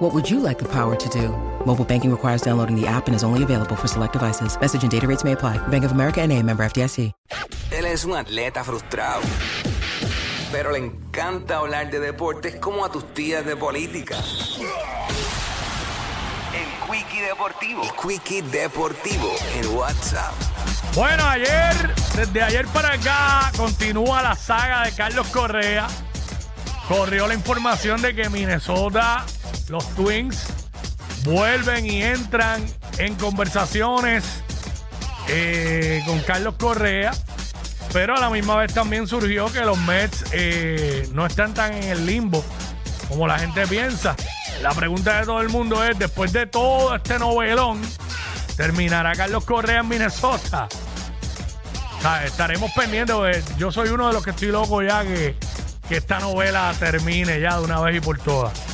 What would you like the power to do? Mobile banking requires downloading the app and is only available for select devices. Message and data rates may apply. Bank of America and a member FDIC. Él es un atleta frustrado, pero le encanta hablar de deportes como a tus tías de política. El Quickie Deportivo. El Quickie Deportivo en WhatsApp. Bueno, ayer, desde ayer para acá, continúa la saga de Carlos Correa. Corrió la información de que Minnesota, los Twins, vuelven y entran en conversaciones eh, con Carlos Correa. Pero a la misma vez también surgió que los Mets eh, no están tan en el limbo como la gente piensa. La pregunta de todo el mundo es, después de todo este novelón, ¿terminará Carlos Correa en Minnesota? Estaremos pendientes, yo soy uno de los que estoy loco ya que, que esta novela termine ya de una vez y por todas.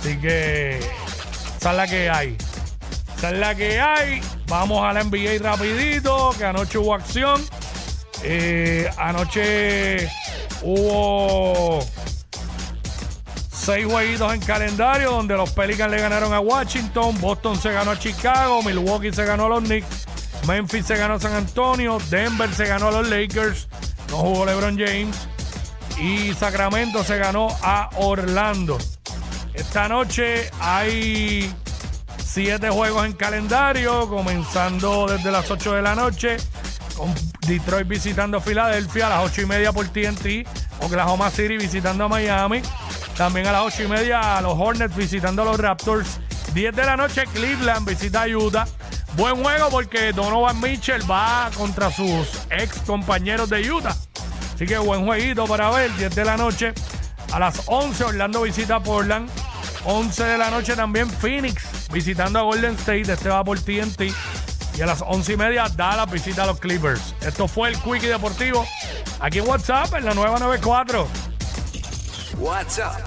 Así que esa es la que hay. Esa es la que hay. Vamos a la NBA rapidito, que anoche hubo acción. Eh, anoche hubo seis jueguitos en calendario donde los Pelicans le ganaron a Washington, Boston se ganó a Chicago, Milwaukee se ganó a los Knicks, Memphis se ganó a San Antonio, Denver se ganó a los Lakers, no jugó LeBron James y Sacramento se ganó a Orlando. Esta noche hay siete juegos en calendario, comenzando desde las 8 de la noche, con Detroit visitando Filadelfia a las 8 y media por TNT, Oklahoma City visitando a Miami, también a las 8 y media a los Hornets visitando a los Raptors, 10 de la noche Cleveland visita a Utah. Buen juego porque Donovan Mitchell va contra sus ex compañeros de Utah. Así que buen jueguito para ver, 10 de la noche. A las 11 Orlando visita a Portland. 11 de la noche también Phoenix visitando a Golden State. Este va por TNT. Y a las 11 y media Dallas visita a los Clippers. Esto fue el Quickie Deportivo. Aquí en WhatsApp en la nueva 94. WhatsApp